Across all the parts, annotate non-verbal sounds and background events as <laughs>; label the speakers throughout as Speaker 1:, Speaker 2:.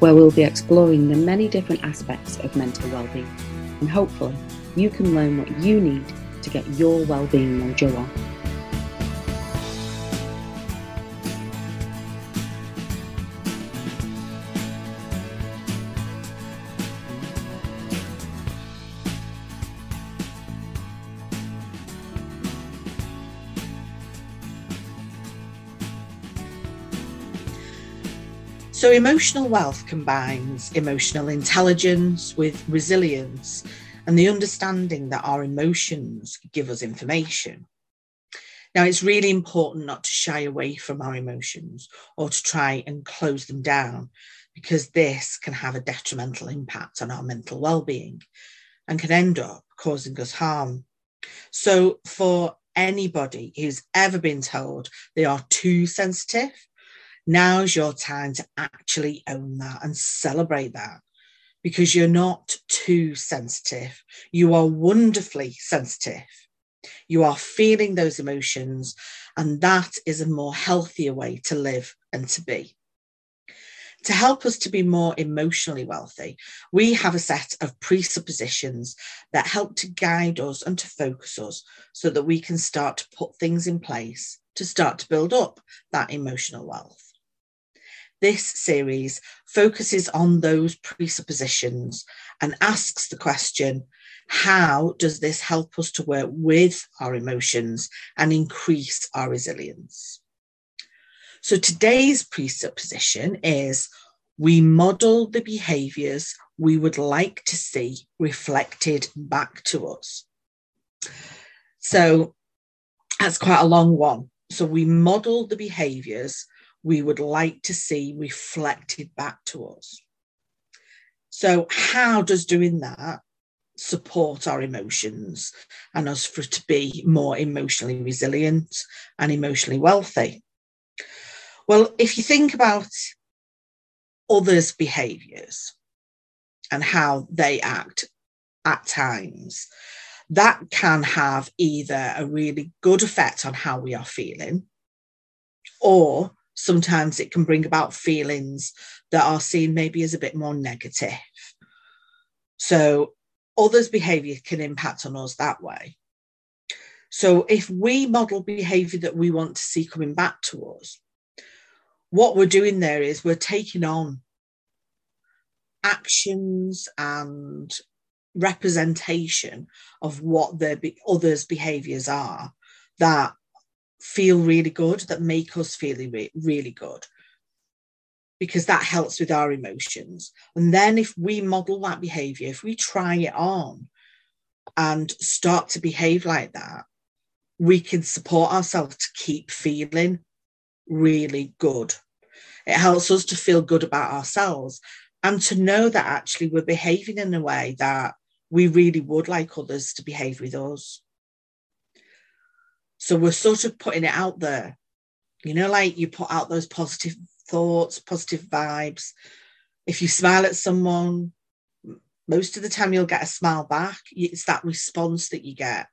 Speaker 1: where we'll be exploring the many different aspects of mental well-being and hopefully you can learn what you need to get your well-being mojo on.
Speaker 2: So, emotional wealth combines emotional intelligence with resilience and the understanding that our emotions give us information. Now, it's really important not to shy away from our emotions or to try and close them down because this can have a detrimental impact on our mental well-being and can end up causing us harm. So, for anybody who's ever been told they are too sensitive Now's your time to actually own that and celebrate that because you're not too sensitive. You are wonderfully sensitive. You are feeling those emotions, and that is a more healthier way to live and to be. To help us to be more emotionally wealthy, we have a set of presuppositions that help to guide us and to focus us so that we can start to put things in place to start to build up that emotional wealth this series focuses on those presuppositions and asks the question how does this help us to work with our emotions and increase our resilience? So today's presupposition is we model the behaviours we would like to see reflected back to us. So that's quite a long one. So we model the behaviours we would like to see reflected back to us. So, how does doing that support our emotions and us for to be more emotionally resilient and emotionally wealthy? Well, if you think about others' behaviors and how they act at times, that can have either a really good effect on how we are feeling or sometimes it can bring about feelings that are seen maybe as a bit more negative. So others' behavior can impact on us that way. So if we model behavior that we want to see coming back to us, what we're doing there is we're taking on actions and representation of what their be- others' behaviors are that feel really good, that make us feel really good, because that helps with our emotions. And then if we model that behavior, if we try it on and start to behave like that, we can support ourselves to keep feeling really good. It helps us to feel good about ourselves and to know that actually we're behaving in a way that we really would like others to behave with us. So we're sort of putting it out there. You know, like you put out those positive thoughts, positive vibes. If you smile at someone, most of the time you'll get a smile back. It's that response that you get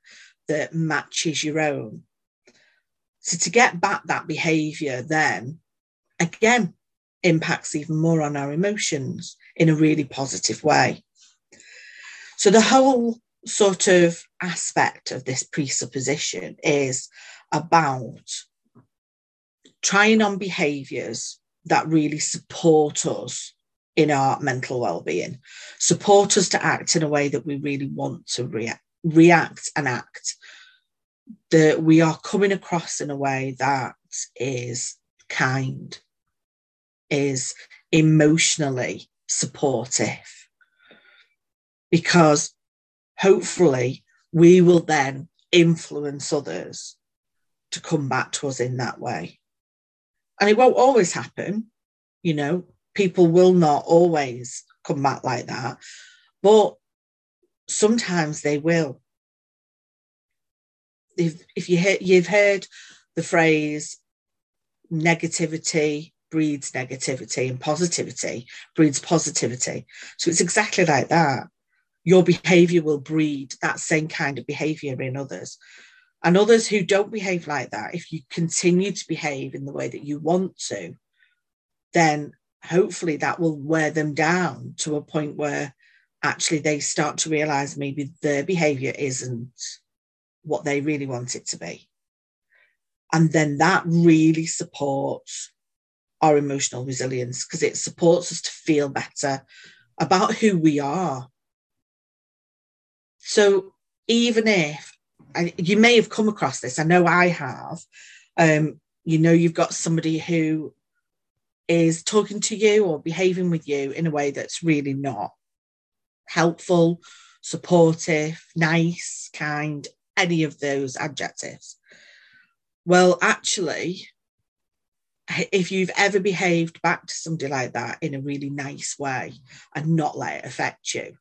Speaker 2: that matches your own. So to get back that behavior, then again, impacts even more on our emotions in a really positive way. So the whole sort of aspect of this presupposition is about trying on behaviors that really support us in our mental well-being support us to act in a way that we really want to react react and act that we are coming across in a way that is kind is emotionally supportive. Because hopefully we will then influence others to come back to us in that way. And it won't always happen, you know, people will not always come back like that. But sometimes they will. If, if you hear, you've heard the phrase negativity breeds negativity and positivity breeds positivity. So it's exactly like that. Your behavior will breed that same kind of behavior in others. And others who don't behave like that, if you continue to behave in the way that you want to, then hopefully that will wear them down to a point where actually they start to realize maybe their behavior isn't what they really want it to be. And then that really supports our emotional resilience because it supports us to feel better about who we are. So even if I, you may have come across this, I know I have. Um, you know, you've got somebody who is talking to you or behaving with you in a way that's really not helpful, supportive, nice, kind, any of those adjectives. Well, actually, if you've ever behaved back to somebody like that in a really nice way and not let it affect you,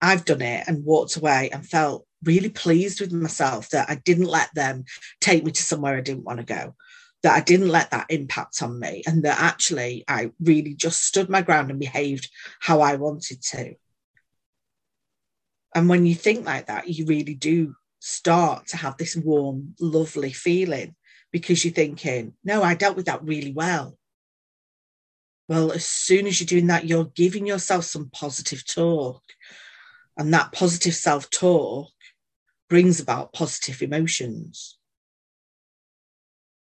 Speaker 2: I've done it and walked away and felt really pleased with myself that I didn't let them take me to somewhere I didn't want to go, that I didn't let that impact on me, and that actually I really just stood my ground and behaved how I wanted to. And when you think like that, you really do start to have this warm, lovely feeling because you're thinking, no, I dealt with that really well. Well, as soon as you're doing that, you're giving yourself some positive talk. And that positive self talk brings about positive emotions.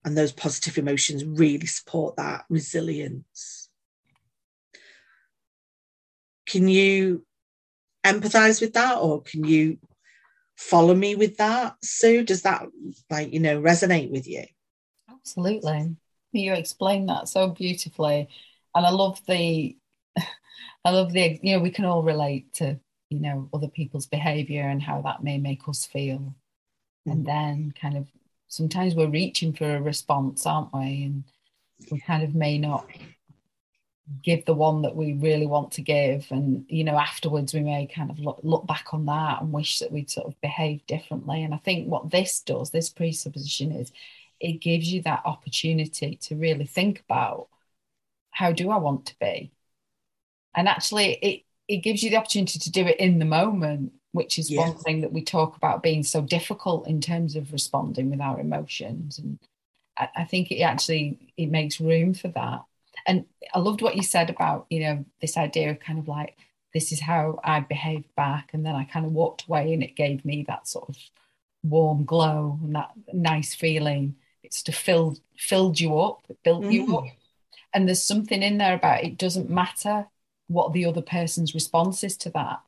Speaker 2: And those positive emotions really support that resilience. Can you empathize with that or can you follow me with that sue does that like you know resonate with you
Speaker 3: absolutely you explain that so beautifully and i love the <laughs> i love the you know we can all relate to you know other people's behavior and how that may make us feel. Mm-hmm. and then kind of sometimes we're reaching for a response aren't we? And we kind of may not give the one that we really want to give. And you know afterwards we may kind of look, look back on that and wish that we'd sort of behaved differently. And i think what this does this presupposition is it gives you that opportunity to really think about how do i want to be? And actually it it gives you the opportunity to do it in the moment which is one thing that we talk about being so difficult in terms of responding with our emotions and I, I think it actually it makes room for that and I loved what you said about, you know, this idea of kind of like, this is how I behaved back. And then I kind of walked away and it gave me that sort of warm glow and that nice feeling. It's to fill filled you up, it built mm. you up. And there's something in there about it doesn't matter what the other person's response is to that.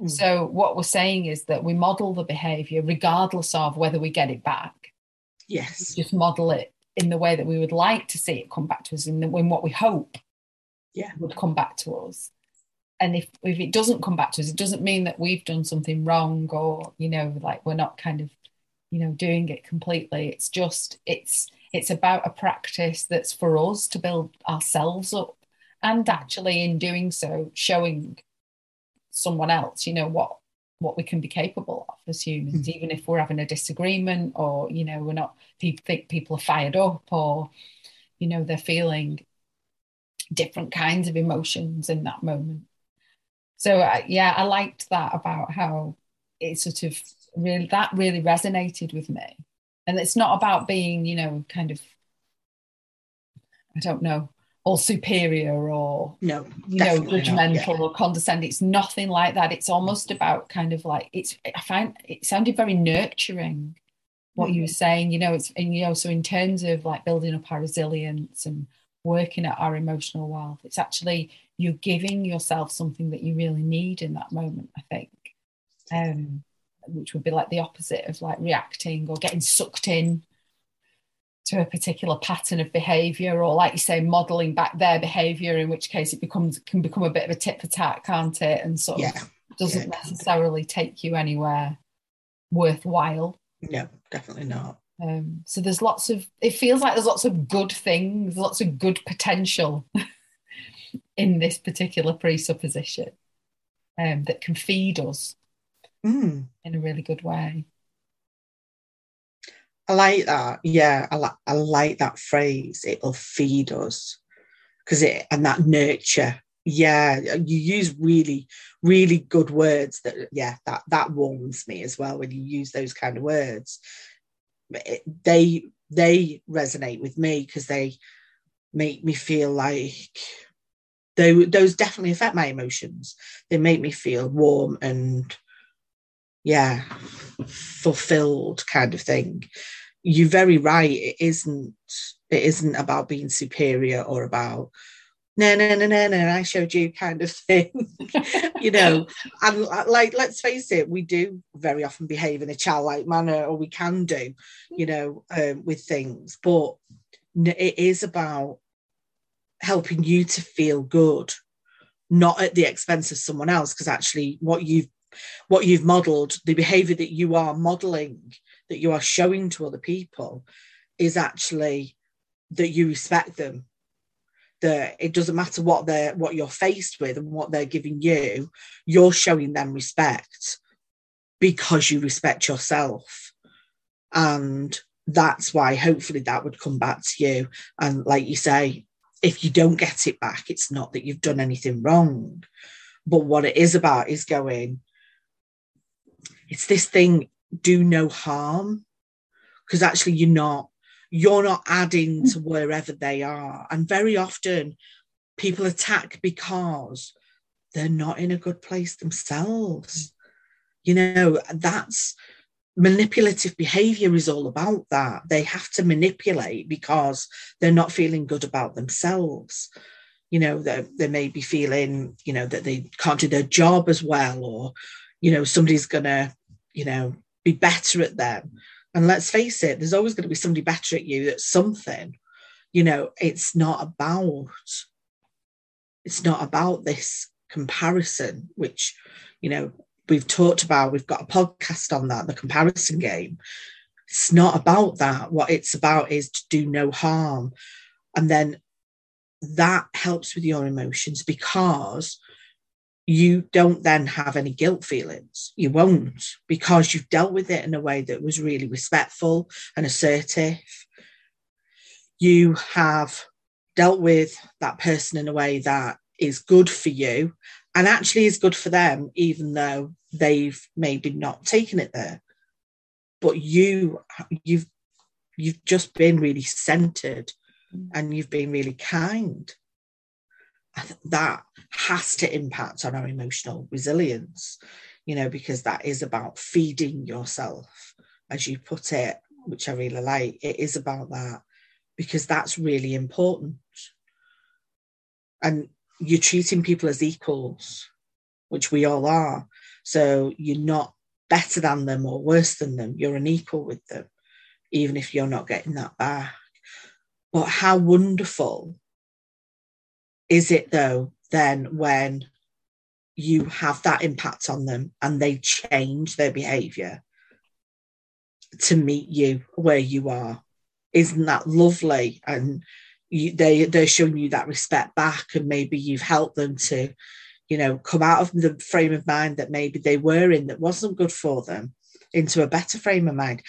Speaker 3: Mm. So what we're saying is that we model the behavior regardless of whether we get it back.
Speaker 2: Yes.
Speaker 3: Just model it in the way that we would like to see it come back to us in, the, in what we hope
Speaker 2: yeah.
Speaker 3: would come back to us and if, if it doesn't come back to us it doesn't mean that we've done something wrong or you know like we're not kind of you know doing it completely it's just it's it's about a practice that's for us to build ourselves up and actually in doing so showing someone else you know what what we can be capable of as humans, mm-hmm. even if we're having a disagreement or, you know, we're not, people think people are fired up or, you know, they're feeling different kinds of emotions in that moment. So, uh, yeah, I liked that about how it sort of really, that really resonated with me. And it's not about being, you know, kind of, I don't know, or superior or
Speaker 2: no
Speaker 3: you know judgmental yeah. or condescending it's nothing like that it's almost about kind of like it's i find it sounded very nurturing what mm-hmm. you were saying you know it's and you know so in terms of like building up our resilience and working at our emotional wealth it's actually you're giving yourself something that you really need in that moment i think um which would be like the opposite of like reacting or getting sucked in to a particular pattern of behavior or like you say modeling back their behavior in which case it becomes can become a bit of a tit for tat can't it and sort yeah. of doesn't yeah, necessarily take you anywhere worthwhile
Speaker 2: no definitely not
Speaker 3: um, so there's lots of it feels like there's lots of good things lots of good potential <laughs> in this particular presupposition um, that can feed us
Speaker 2: Mm.
Speaker 3: in a really good way.
Speaker 2: I like that. Yeah, I like I like that phrase. It'll feed us because it and that nurture. Yeah, you use really, really good words. That yeah, that that warms me as well when you use those kind of words. It, they they resonate with me because they make me feel like they, those definitely affect my emotions. They make me feel warm and yeah, fulfilled kind of thing. You're very right. It isn't. It isn't about being superior or about no, no, no, no, no. I showed you kind of thing, <laughs> you know. And like, let's face it, we do very often behave in a childlike manner, or we can do, you know, um, with things. But it is about helping you to feel good, not at the expense of someone else. Because actually, what you've what you've modeled, the behavior that you are modeling, that you are showing to other people, is actually that you respect them. That it doesn't matter what they're what you're faced with and what they're giving you, you're showing them respect because you respect yourself. And that's why hopefully that would come back to you. And like you say, if you don't get it back, it's not that you've done anything wrong. But what it is about is going, it's this thing do no harm. Because actually you're not you're not adding mm. to wherever they are. And very often people attack because they're not in a good place themselves. You know that's manipulative behavior is all about that. They have to manipulate because they're not feeling good about themselves. You know they they may be feeling you know that they can't do their job as well or you know somebody's gonna you know be better at them. And let's face it there's always going to be somebody better at you at something. You know it's not about it's not about this comparison which you know we've talked about we've got a podcast on that the comparison game. It's not about that. What it's about is to do no harm. And then that helps with your emotions because you don't then have any guilt feelings. You won't because you've dealt with it in a way that was really respectful and assertive. You have dealt with that person in a way that is good for you and actually is good for them, even though they've maybe not taken it there. But you, you've you've just been really centered mm. and you've been really kind that has to impact on our emotional resilience, you know, because that is about feeding yourself, as you put it, which I really like. It is about that because that's really important. And you're treating people as equals, which we all are. So you're not better than them or worse than them. You're an equal with them, even if you're not getting that back. But how wonderful is it though then when you have that impact on them and they change their behavior to meet you where you are? Isn't that lovely? And you, they they're showing you that respect back and maybe you've helped them to you know come out of the frame of mind that maybe they were in that wasn't good for them into a better frame of mind.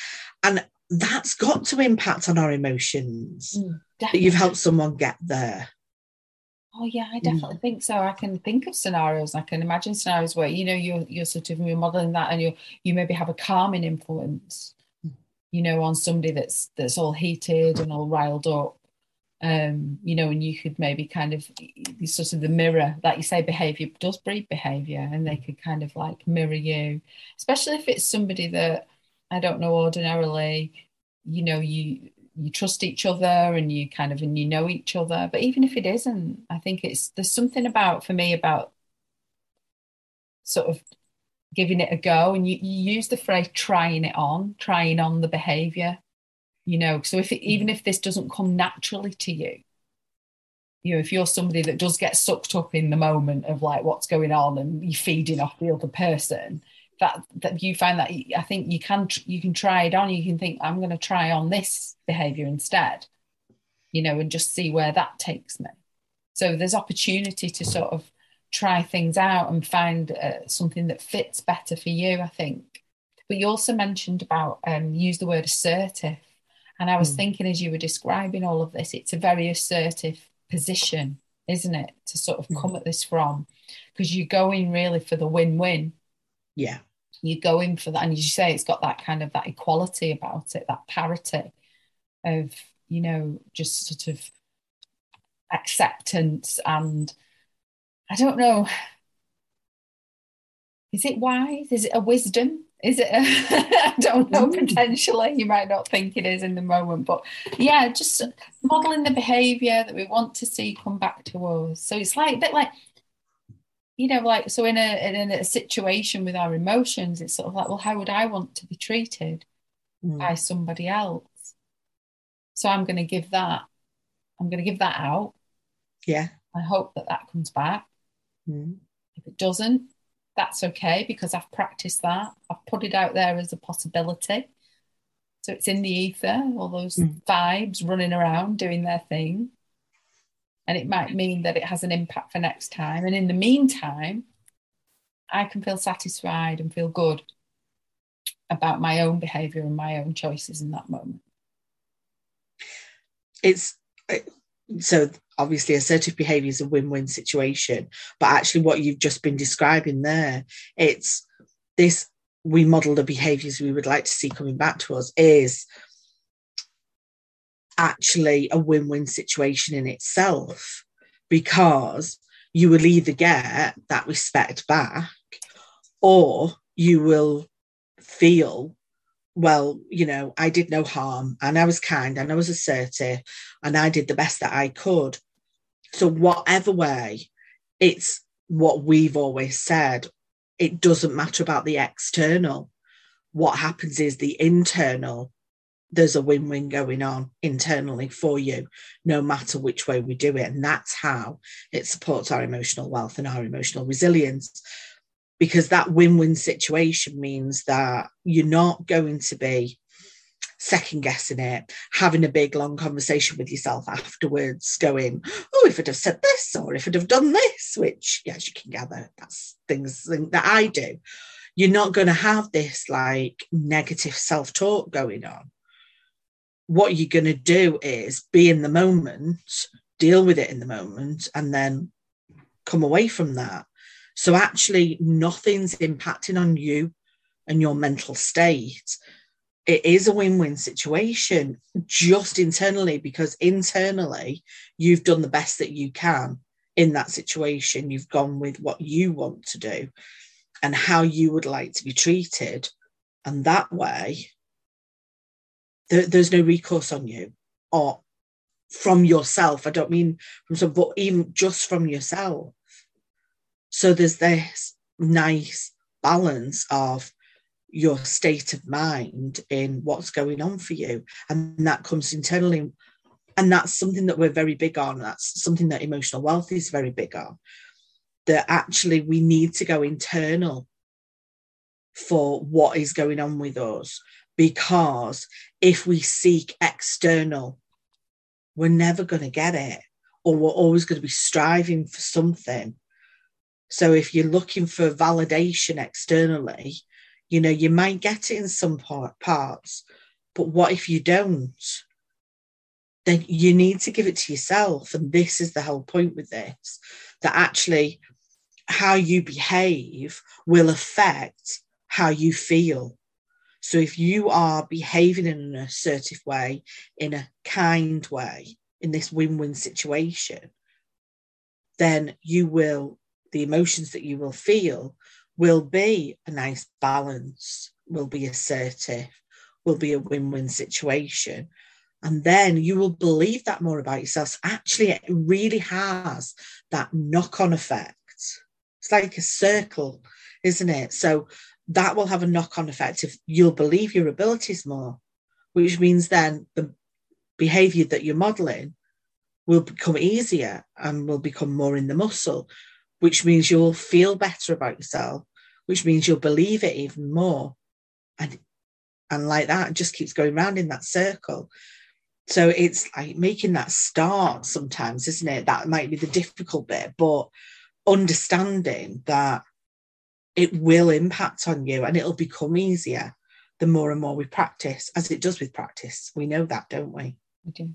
Speaker 2: And that's got to impact on our emotions. Mm, that you've helped someone get there
Speaker 3: Oh yeah, I definitely mm. think so. I can think of scenarios. I can imagine scenarios where you know you're you're sort of you're modeling that, and you you maybe have a calming influence, mm. you know, on somebody that's that's all heated and all riled up. Um, you know, and you could maybe kind of sort of the mirror, like you say, behavior does breed behavior, and they could kind of like mirror you, especially if it's somebody that I don't know ordinarily, you know, you you trust each other and you kind of and you know each other. But even if it isn't i think it's there's something about for me about sort of giving it a go. And you, you use the phrase trying it on trying on the behavior you know. So if it, mm-hmm. even if this doesn't come naturally to you you know if you're somebody that does get sucked up in the moment of like what's going on and you're feeding off the other person that that you find that I think you can you can try it on. You can think I'm going to try on this behavior instead, you know, and just see where that takes me. So there's opportunity to sort of try things out and find uh, something that fits better for you, I think. But you also mentioned about um, use the word assertive. And I was mm. thinking as you were describing all of this, it's a very assertive position, isn't it, to sort of mm. come at this from? Because you're going really for the win win.
Speaker 2: Yeah.
Speaker 3: You're going for that. And as you say, it's got that kind of that equality about it, that parity of, you know, just sort of acceptance and I don't know. Is it wise? Is it a wisdom? Is it? A, <laughs> I don't know. Mm. Potentially, you might not think it is in the moment, but yeah, just modeling the behaviour that we want to see come back to us. So it's like a bit like, you know, like so in a in a situation with our emotions, it's sort of like, well, how would I want to be treated mm. by somebody else? So I'm going to give that. I'm going to give that out.
Speaker 2: Yeah.
Speaker 3: I hope that that comes back.
Speaker 2: Mm.
Speaker 3: If it doesn't, that's okay because I've practiced that. I've put it out there as a possibility. So it's in the ether, all those mm. vibes running around doing their thing. And it might mean that it has an impact for next time. And in the meantime, I can feel satisfied and feel good about my own behavior and my own choices in that moment.
Speaker 2: It's so obviously assertive behavior is a win-win situation but actually what you've just been describing there it's this we model the behaviors we would like to see coming back to us is actually a win-win situation in itself because you will either get that respect back or you will feel well, you know, I did no harm and I was kind and I was assertive and I did the best that I could. So, whatever way, it's what we've always said. It doesn't matter about the external. What happens is the internal, there's a win win going on internally for you, no matter which way we do it. And that's how it supports our emotional wealth and our emotional resilience because that win-win situation means that you're not going to be second guessing it, having a big long conversation with yourself afterwards, going, oh, if I'd have said this or if I'd have done this, which, yes, you can gather, that's things that I do. You're not going to have this like negative self talk going on. What you're going to do is be in the moment, deal with it in the moment, and then come away from that. So actually, nothing's impacting on you and your mental state. It is a win win situation just internally because internally you've done the best that you can in that situation. You've gone with what you want to do and how you would like to be treated. And that way, there, there's no recourse on you or from yourself. I don't mean from some, but even just from yourself. So there's this nice balance of your state of mind in what's going on for you. And that comes internally. And that's something that we're very big on. That's something that emotional wealth is very big on. That actually we need to go internal for what is going on with us. Because if we seek external, we're never going to get it, or we're always going to be striving for something so if you're looking for validation externally, you know, you might get it in some part, parts, but what if you don't? Then you need to give it to yourself. And this is the whole point with this that actually how you behave will affect how you feel. So if you are behaving in an assertive way, in a kind way, in this win win situation, then you will the emotions that you will feel will be a nice balance, will be assertive, will be a win win situation. And then you will believe that more about yourself. Actually, it really has that knock on effect. It's like a circle, isn't it? So that will have a knock on effect if you'll believe your abilities more, which means then the behavior that you're modeling will become easier and will become more in the muscle, which means you'll feel better about yourself, which means you'll believe it even more. And and like that, it just keeps going round in that circle. So it's like making that start sometimes, isn't it? That might be the difficult bit, but understanding that it will impact on you and it'll become easier the more and more we practice, as it does with practice. We know that, don't we?
Speaker 3: We do.